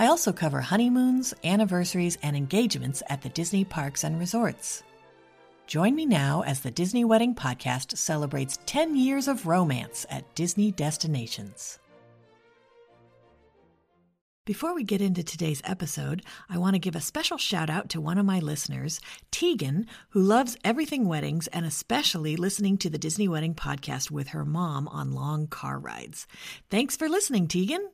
I also cover honeymoons, anniversaries, and engagements at the Disney parks and resorts. Join me now as the Disney Wedding Podcast celebrates 10 years of romance at Disney destinations. Before we get into today's episode, I want to give a special shout out to one of my listeners, Tegan, who loves everything weddings and especially listening to the Disney Wedding Podcast with her mom on long car rides. Thanks for listening, Tegan.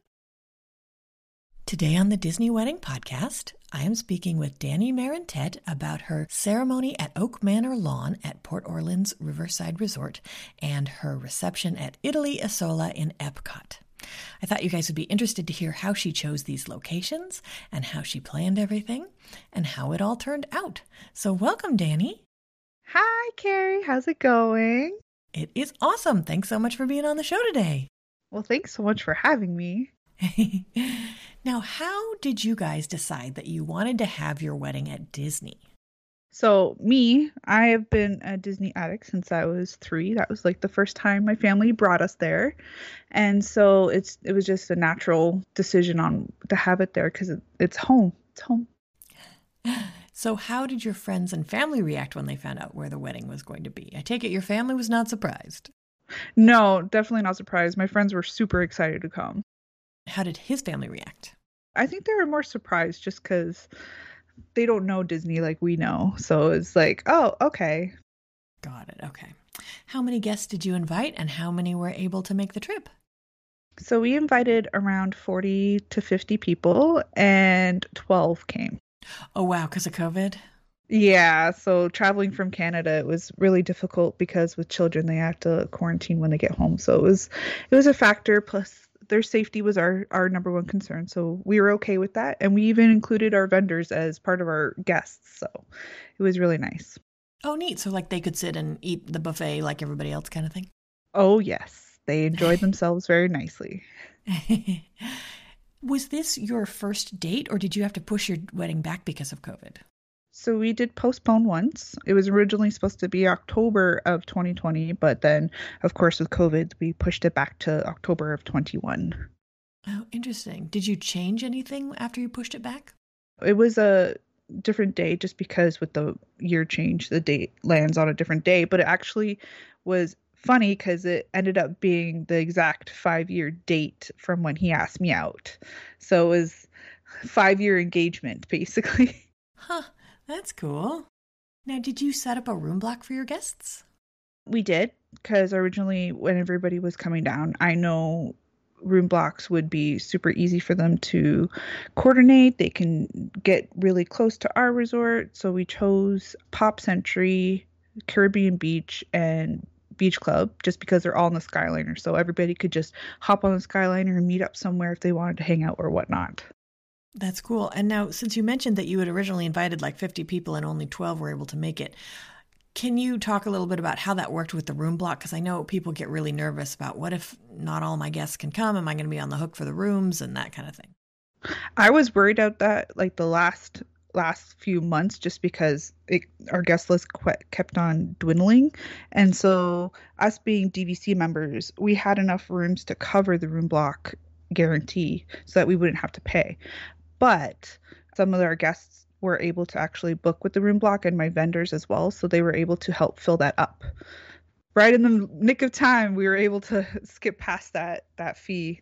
Today on the Disney Wedding Podcast, I am speaking with Danny Marentet about her ceremony at Oak Manor Lawn at Port Orleans Riverside Resort and her reception at Italy Isola in Epcot. I thought you guys would be interested to hear how she chose these locations and how she planned everything and how it all turned out. So, welcome, Danny. Hi, Carrie. How's it going? It is awesome. Thanks so much for being on the show today. Well, thanks so much for having me. now, how did you guys decide that you wanted to have your wedding at Disney? So, me, I have been a Disney addict since I was 3. That was like the first time my family brought us there. And so it's it was just a natural decision on to have it there cuz it, it's home. It's home. So, how did your friends and family react when they found out where the wedding was going to be? I take it your family was not surprised. No, definitely not surprised. My friends were super excited to come. How did his family react? I think they were more surprised just because they don't know Disney like we know. So it's like, oh, okay. Got it. Okay. How many guests did you invite and how many were able to make the trip? So we invited around 40 to 50 people and 12 came. Oh, wow. Because of COVID? Yeah, so traveling from Canada it was really difficult because with children they have to quarantine when they get home. So it was it was a factor plus their safety was our our number one concern. So we were okay with that and we even included our vendors as part of our guests. So it was really nice. Oh, neat. So, like, they could sit and eat the buffet like everybody else, kind of thing? Oh, yes. They enjoyed themselves very nicely. Was this your first date, or did you have to push your wedding back because of COVID? So we did postpone once. It was originally supposed to be October of 2020, but then, of course, with COVID, we pushed it back to October of 21. Oh, interesting. Did you change anything after you pushed it back? It was a different day just because with the year change, the date lands on a different day, but it actually was funny because it ended up being the exact five year date from when he asked me out. So it was five year engagement, basically. Huh, that's cool. Now, did you set up a room block for your guests? We did because originally, when everybody was coming down, I know room blocks would be super easy for them to coordinate. They can get really close to our resort. So we chose Pop Century, Caribbean Beach, and Beach Club just because they're all in the Skyliner. So everybody could just hop on the Skyliner and meet up somewhere if they wanted to hang out or whatnot. That's cool. And now, since you mentioned that you had originally invited like 50 people and only 12 were able to make it, can you talk a little bit about how that worked with the room block? Because I know people get really nervous about what if not all my guests can come? Am I going to be on the hook for the rooms and that kind of thing? I was worried about that like the last last few months just because it, our guest list kept on dwindling and so us being dvc members we had enough rooms to cover the room block guarantee so that we wouldn't have to pay but some of our guests were able to actually book with the room block and my vendors as well so they were able to help fill that up. Right in the nick of time we were able to skip past that that fee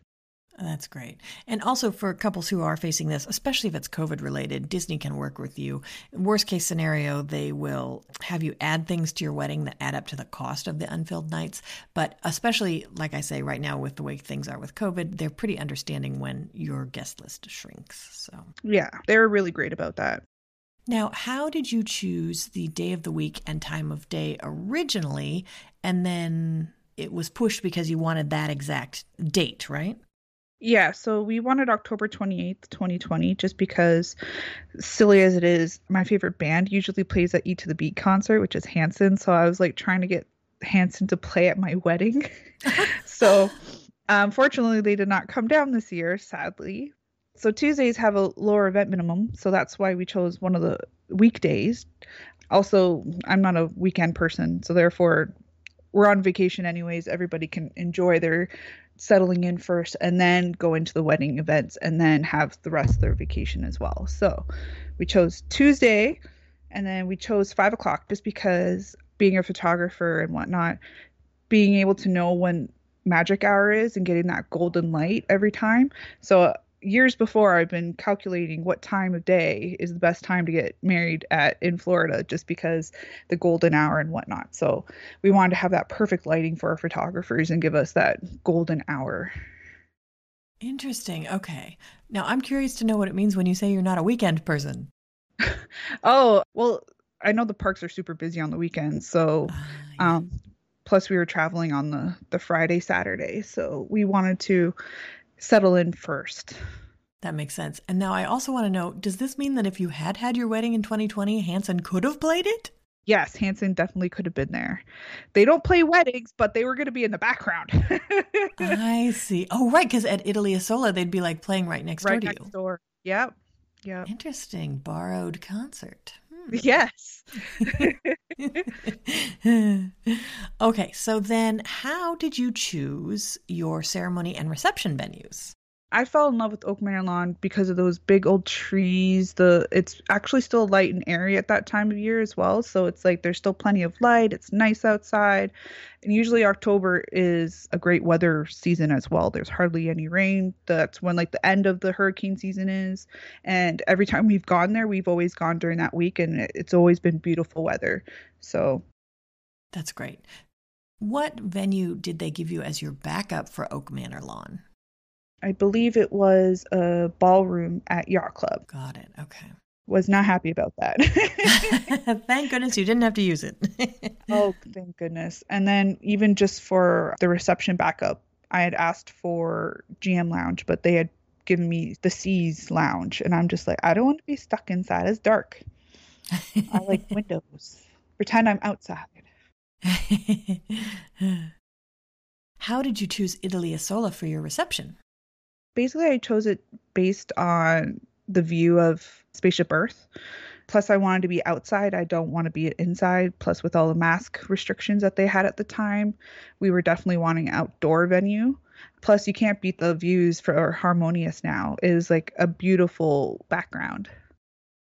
That's great. And also for couples who are facing this, especially if it's COVID related, Disney can work with you. Worst case scenario, they will have you add things to your wedding that add up to the cost of the unfilled nights. But especially, like I say, right now with the way things are with COVID, they're pretty understanding when your guest list shrinks. So, Yeah, they were really great about that. now how did you choose the day of the week and time of day originally? And then it was pushed because you wanted that exact date, right? Yeah, so we wanted October 28th, 2020, just because, silly as it is, my favorite band usually plays at Eat to the Beat concert, which is Hanson. So I was like trying to get Hanson to play at my wedding. so um, unfortunately, they did not come down this year, sadly. So Tuesdays have a lower event minimum. So that's why we chose one of the weekdays. Also, I'm not a weekend person. So therefore, we're on vacation anyways. Everybody can enjoy their settling in first and then go into the wedding events and then have the rest of their vacation as well. So we chose Tuesday and then we chose five o'clock just because being a photographer and whatnot, being able to know when magic hour is and getting that golden light every time. So years before I've been calculating what time of day is the best time to get married at in Florida just because the golden hour and whatnot. So we wanted to have that perfect lighting for our photographers and give us that golden hour. Interesting. Okay. Now I'm curious to know what it means when you say you're not a weekend person. Oh, well, I know the parks are super busy on the weekends, so Ah, yeah. um plus we were traveling on the the Friday, Saturday, so we wanted to settle in first. that makes sense. And now I also want to know does this mean that if you had had your wedding in 2020, Hanson could have played it? Yes, Hanson definitely could have been there. They don't play weddings, but they were going to be in the background. I see. Oh, right. Because at Italy Isola, they'd be like playing right next right door to next door. Yep. Yep. Interesting. Borrowed concert. Hmm. Yes. okay. So then, how did you choose your ceremony and reception venues? I fell in love with Oak Manor Lawn because of those big old trees. The it's actually still light and airy at that time of year as well, so it's like there's still plenty of light. It's nice outside, and usually October is a great weather season as well. There's hardly any rain. That's when like the end of the hurricane season is, and every time we've gone there, we've always gone during that week, and it's always been beautiful weather. So That's great. What venue did they give you as your backup for Oak Manor Lawn? I believe it was a ballroom at Yacht Club. Got it. Okay. Was not happy about that. Thank goodness you didn't have to use it. Oh, thank goodness. And then even just for the reception backup, I had asked for GM Lounge, but they had given me the Seas Lounge. And I'm just like, I don't want to be stuck inside. It's dark. I like windows. Pretend I'm outside. How did you choose Italy Isola for your reception? Basically, I chose it based on the view of Spaceship Earth. Plus, I wanted to be outside. I don't want to be inside. Plus, with all the mask restrictions that they had at the time, we were definitely wanting outdoor venue. Plus, you can't beat the views for Harmonious now. It is like a beautiful background.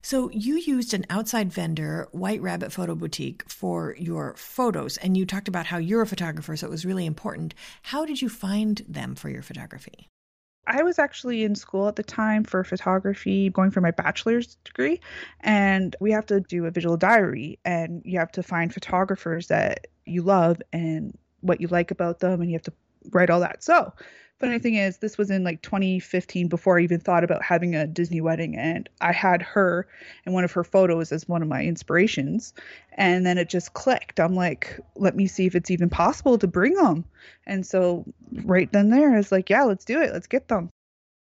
So you used an outside vendor, White Rabbit Photo Boutique, for your photos, and you talked about how you're a photographer, so it was really important. How did you find them for your photography? I was actually in school at the time for photography, going for my bachelor's degree, and we have to do a visual diary, and you have to find photographers that you love and what you like about them, and you have to write all that. So, funny thing is, this was in like 2015 before I even thought about having a Disney wedding, and I had her and one of her photos as one of my inspirations, and then it just clicked. I'm like, let me see if it's even possible to bring them, and so right then there, I was like, yeah, let's do it, let's get them.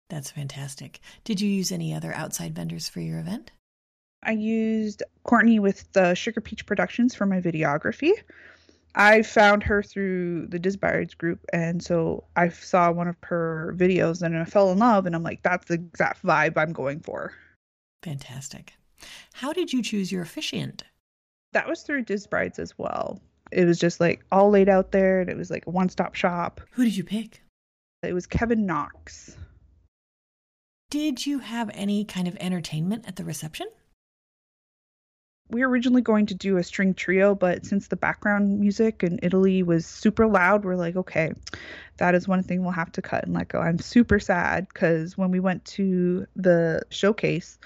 That's fantastic. Did you use any other outside vendors for your event? I used Courtney with the Sugar Peach Productions for my videography. I found her through the Disbrides group, and so I saw one of her videos and I fell in love, and I'm like, that's the exact vibe I'm going for. Fantastic. How did you choose your officiant? That was through Disbrides as well. It was just like all laid out there, and it was like a one stop shop. Who did you pick? It was Kevin Knox. Did you have any kind of entertainment at the reception? We were originally going to do a string trio, but since the background music in Italy was super loud, we're like, okay, that is one thing we'll have to cut and let go. I'm super sad because when we went to the showcase,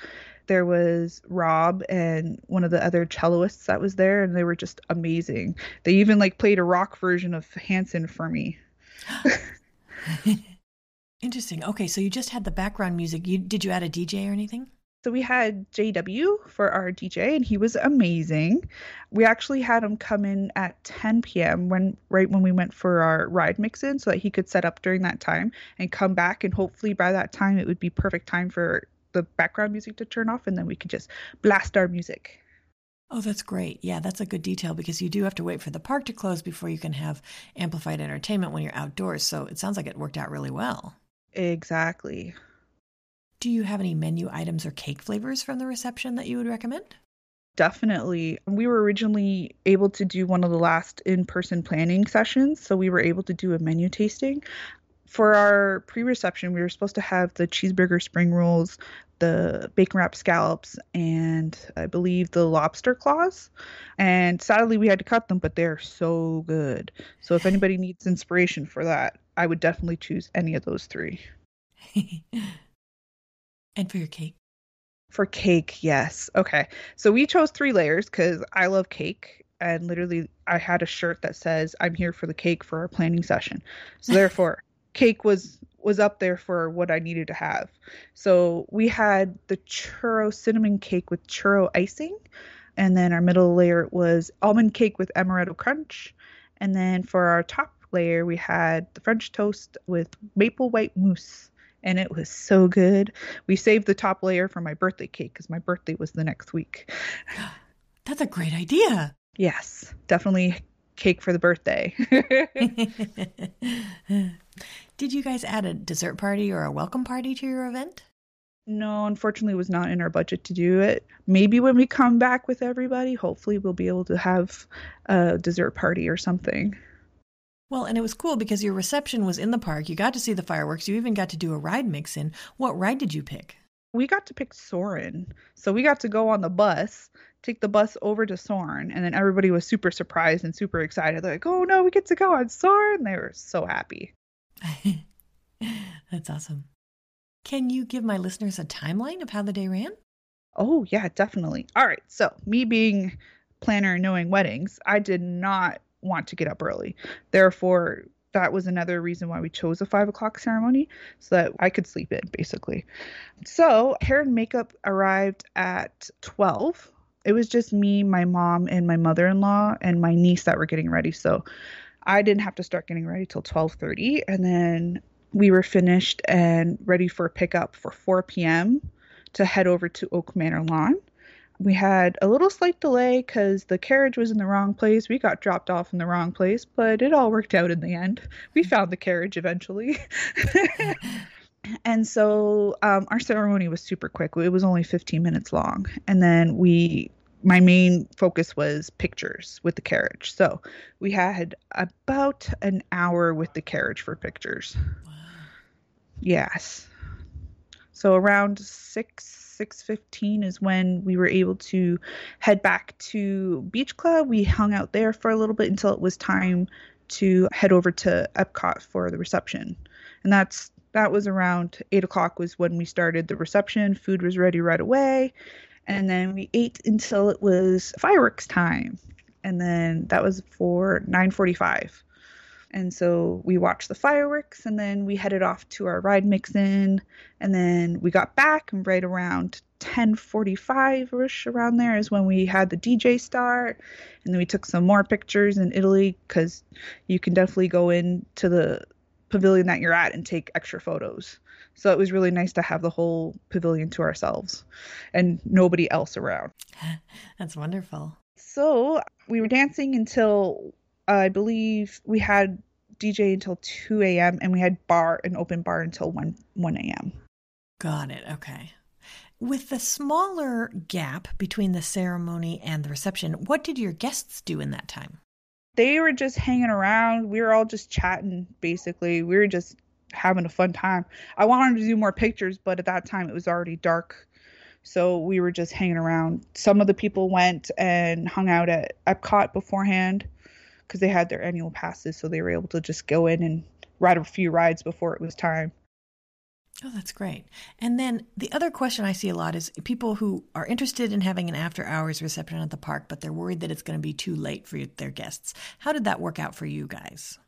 there was Rob and one of the other celloists that was there, and they were just amazing. They even like played a rock version of Hanson for me. Interesting. Okay, so you just had the background music. You did you add a DJ or anything? So we had JW for our DJ, and he was amazing. We actually had him come in at 10 p.m. when right when we went for our ride mix in, so that he could set up during that time and come back. And hopefully by that time, it would be perfect time for the background music to turn off, and then we could just blast our music. Oh, that's great. Yeah, that's a good detail because you do have to wait for the park to close before you can have amplified entertainment when you're outdoors. So it sounds like it worked out really well. Exactly. Do you have any menu items or cake flavors from the reception that you would recommend? Definitely. We were originally able to do one of the last in person planning sessions, so we were able to do a menu tasting. For our pre reception, we were supposed to have the cheeseburger spring rolls, the bacon wrapped scallops, and I believe the lobster claws. And sadly, we had to cut them, but they're so good. So if anybody needs inspiration for that, I would definitely choose any of those three. and for your cake? For cake, yes. Okay. So we chose three layers because I love cake. And literally, I had a shirt that says, I'm here for the cake for our planning session. So therefore, cake was was up there for what I needed to have. So we had the churro cinnamon cake with churro icing. And then our middle layer was almond cake with amaretto crunch. And then for our top layer, we had the French toast with maple white mousse and it was so good. We saved the top layer for my birthday cake because my birthday was the next week. That's a great idea. Yes, definitely cake for the birthday. Did you guys add a dessert party or a welcome party to your event? No, unfortunately, it was not in our budget to do it. Maybe when we come back with everybody, hopefully, we'll be able to have a dessert party or something. Well, and it was cool because your reception was in the park. You got to see the fireworks. You even got to do a ride mix in. What ride did you pick? We got to pick Soarin'. So we got to go on the bus, take the bus over to Soarin', and then everybody was super surprised and super excited. They're like, oh no, we get to go on Soarin'. They were so happy. That's awesome. Can you give my listeners a timeline of how the day ran? Oh, yeah, definitely. All right. So, me being planner knowing weddings, I did not want to get up early. Therefore, that was another reason why we chose a five o'clock ceremony so that I could sleep in basically. So, hair and makeup arrived at 12. It was just me, my mom, and my mother in law, and my niece that were getting ready. So, I didn't have to start getting ready till 12:30 and then we were finished and ready for a pickup for 4 p.m. to head over to Oak Manor Lawn we had a little slight delay because the carriage was in the wrong place. We got dropped off in the wrong place, but it all worked out in the end. We mm-hmm. found the carriage eventually. and so um, our ceremony was super quick. It was only 15 minutes long. And then we, my main focus was pictures with the carriage. So we had about an hour with the carriage for pictures. Wow. Yes. So around six 6:15 is when we were able to head back to Beach Club. We hung out there for a little bit until it was time to head over to Epcot for the reception, and that's that was around eight o'clock was when we started the reception. Food was ready right away, and then we ate until it was fireworks time, and then that was for 9:45. And so we watched the fireworks and then we headed off to our ride mix in. And then we got back and right around 1045 ish around there is when we had the DJ start. And then we took some more pictures in Italy because you can definitely go into the pavilion that you're at and take extra photos. So it was really nice to have the whole pavilion to ourselves and nobody else around. That's wonderful. So we were dancing until I believe we had DJ until 2 a.m. and we had bar an open bar until 1 1 a.m. Got it. Okay. With the smaller gap between the ceremony and the reception, what did your guests do in that time? They were just hanging around. We were all just chatting, basically. We were just having a fun time. I wanted to do more pictures, but at that time it was already dark. So we were just hanging around. Some of the people went and hung out at Epcot beforehand because they had their annual passes, so they were able to just go in and ride a few rides before it was time. Oh, that's great. And then the other question I see a lot is people who are interested in having an after hours reception at the park, but they're worried that it's going to be too late for their guests. How did that work out for you guys?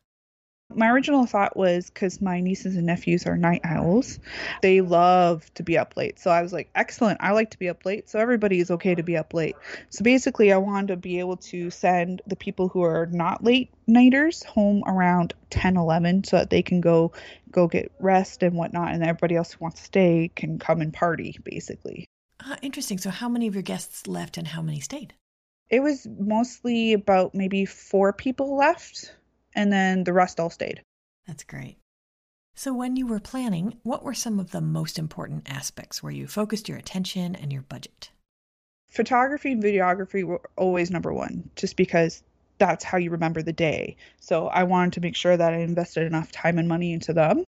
My original thought was because my nieces and nephews are night owls, they love to be up late. So I was like, excellent. I like to be up late. So everybody is okay to be up late. So basically, I wanted to be able to send the people who are not late nighters home around 10, 11 so that they can go go get rest and whatnot. And everybody else who wants to stay can come and party, basically. Ah, interesting. So, how many of your guests left and how many stayed? It was mostly about maybe four people left and then the rest all stayed. That's great. So, when you were planning, what were some of the most important aspects where you focused your attention and your budget? Photography and videography were always number one, just because that's how you remember the day. So, I wanted to make sure that I invested enough time and money into them.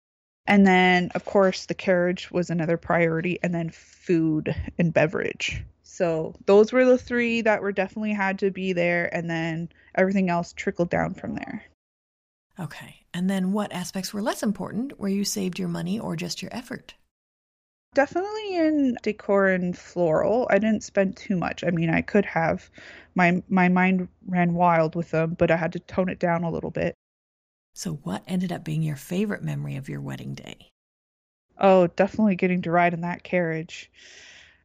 And then, of course, the carriage was another priority, and then food and beverage. So, those were the three that were definitely had to be there, and then everything else trickled down from there. Okay. And then what aspects were less important where you saved your money or just your effort? Definitely in decor and floral. I didn't spend too much. I mean, I could have. My my mind ran wild with them, but I had to tone it down a little bit. So, what ended up being your favorite memory of your wedding day? Oh, definitely getting to ride in that carriage.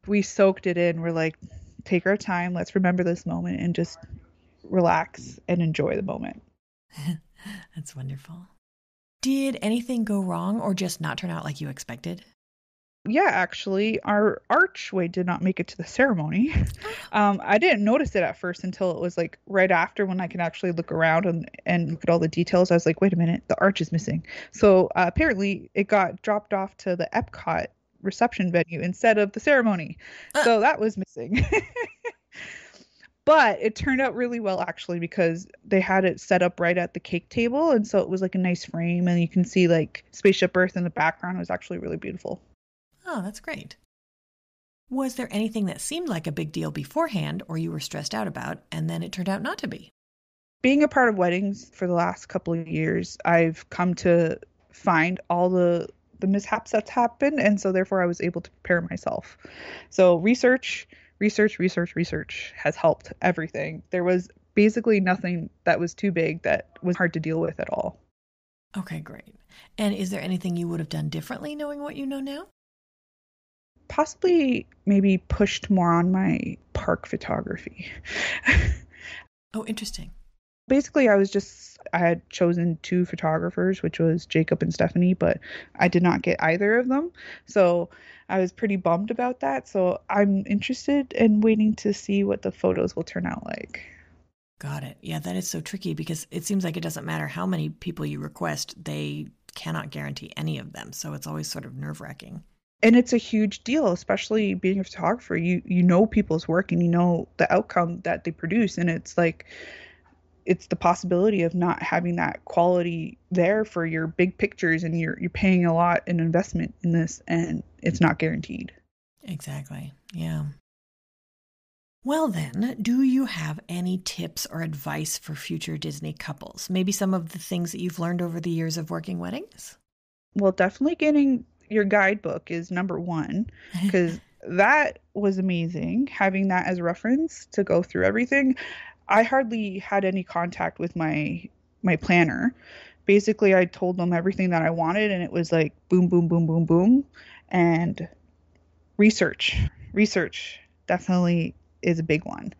We soaked it in. We're like, take our time. Let's remember this moment and just relax and enjoy the moment. That's wonderful. Did anything go wrong or just not turn out like you expected? Yeah, actually, our archway did not make it to the ceremony. Um, I didn't notice it at first until it was like right after when I could actually look around and, and look at all the details. I was like, wait a minute, the arch is missing. So uh, apparently, it got dropped off to the Epcot reception venue instead of the ceremony. Uh. So that was missing. but it turned out really well actually because they had it set up right at the cake table and so it was like a nice frame and you can see like spaceship earth in the background it was actually really beautiful Oh, that's great. Was there anything that seemed like a big deal beforehand or you were stressed out about and then it turned out not to be? being a part of weddings for the last couple of years i've come to find all the the mishaps that's happened and so therefore i was able to prepare myself so research research research research has helped everything there was basically nothing that was too big that was hard to deal with at all Okay, great. And is there anything you would have done differently knowing what you know now? possibly maybe pushed more on my park photography Oh, interesting. Basically i was just i had chosen two photographers which was jacob and stephanie but i did not get either of them so i was pretty bummed about that so i'm interested in waiting to see what the photos will turn out like Got it. Yeah, that is so tricky because it seems like it doesn't matter how many people you request, they cannot guarantee any of them. So it's always sort of nerve wracking. and it's a huge deal especially being a photographer you you know people's work and you know the outcome that they produce and it's like it's the possibility of not having that quality there for your big pictures and you're you're paying a lot in investment in this and it's not guaranteed Exactly. Yeah. Well, then, do you have any tips or advice for future Disney couples? Maybe some of the things that you've learned over the years of working weddings? well definitely getting your guidebook is number one because that was amazing having that as reference to go through everything i hardly had any contact with my my planner basically i told them everything that i wanted and it was like boom boom boom boom boom and research research definitely is a big one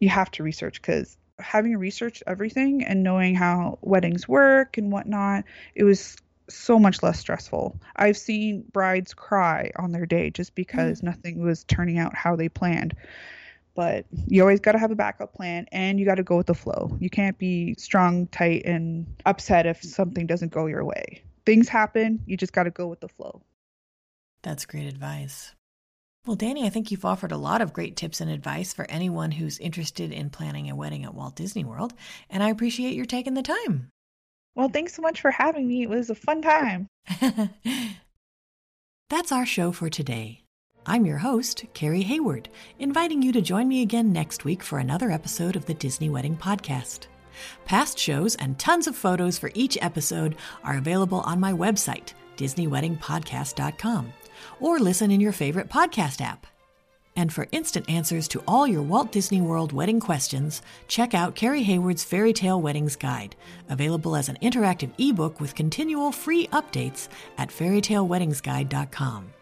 you have to research because having researched everything and knowing how weddings work and whatnot it was so much less stressful. I've seen brides cry on their day just because mm. nothing was turning out how they planned. But you always got to have a backup plan and you got to go with the flow. You can't be strong, tight, and upset if something doesn't go your way. Things happen, you just got to go with the flow. That's great advice. Well, Danny, I think you've offered a lot of great tips and advice for anyone who's interested in planning a wedding at Walt Disney World, and I appreciate your taking the time. Well, thanks so much for having me. It was a fun time. That's our show for today. I'm your host, Carrie Hayward, inviting you to join me again next week for another episode of the Disney Wedding Podcast. Past shows and tons of photos for each episode are available on my website, DisneyWeddingPodcast.com, or listen in your favorite podcast app. And for instant answers to all your Walt Disney World wedding questions, check out Carrie Hayward's Fairy Tale Weddings Guide, available as an interactive ebook with continual free updates at fairytaleweddingsguide.com.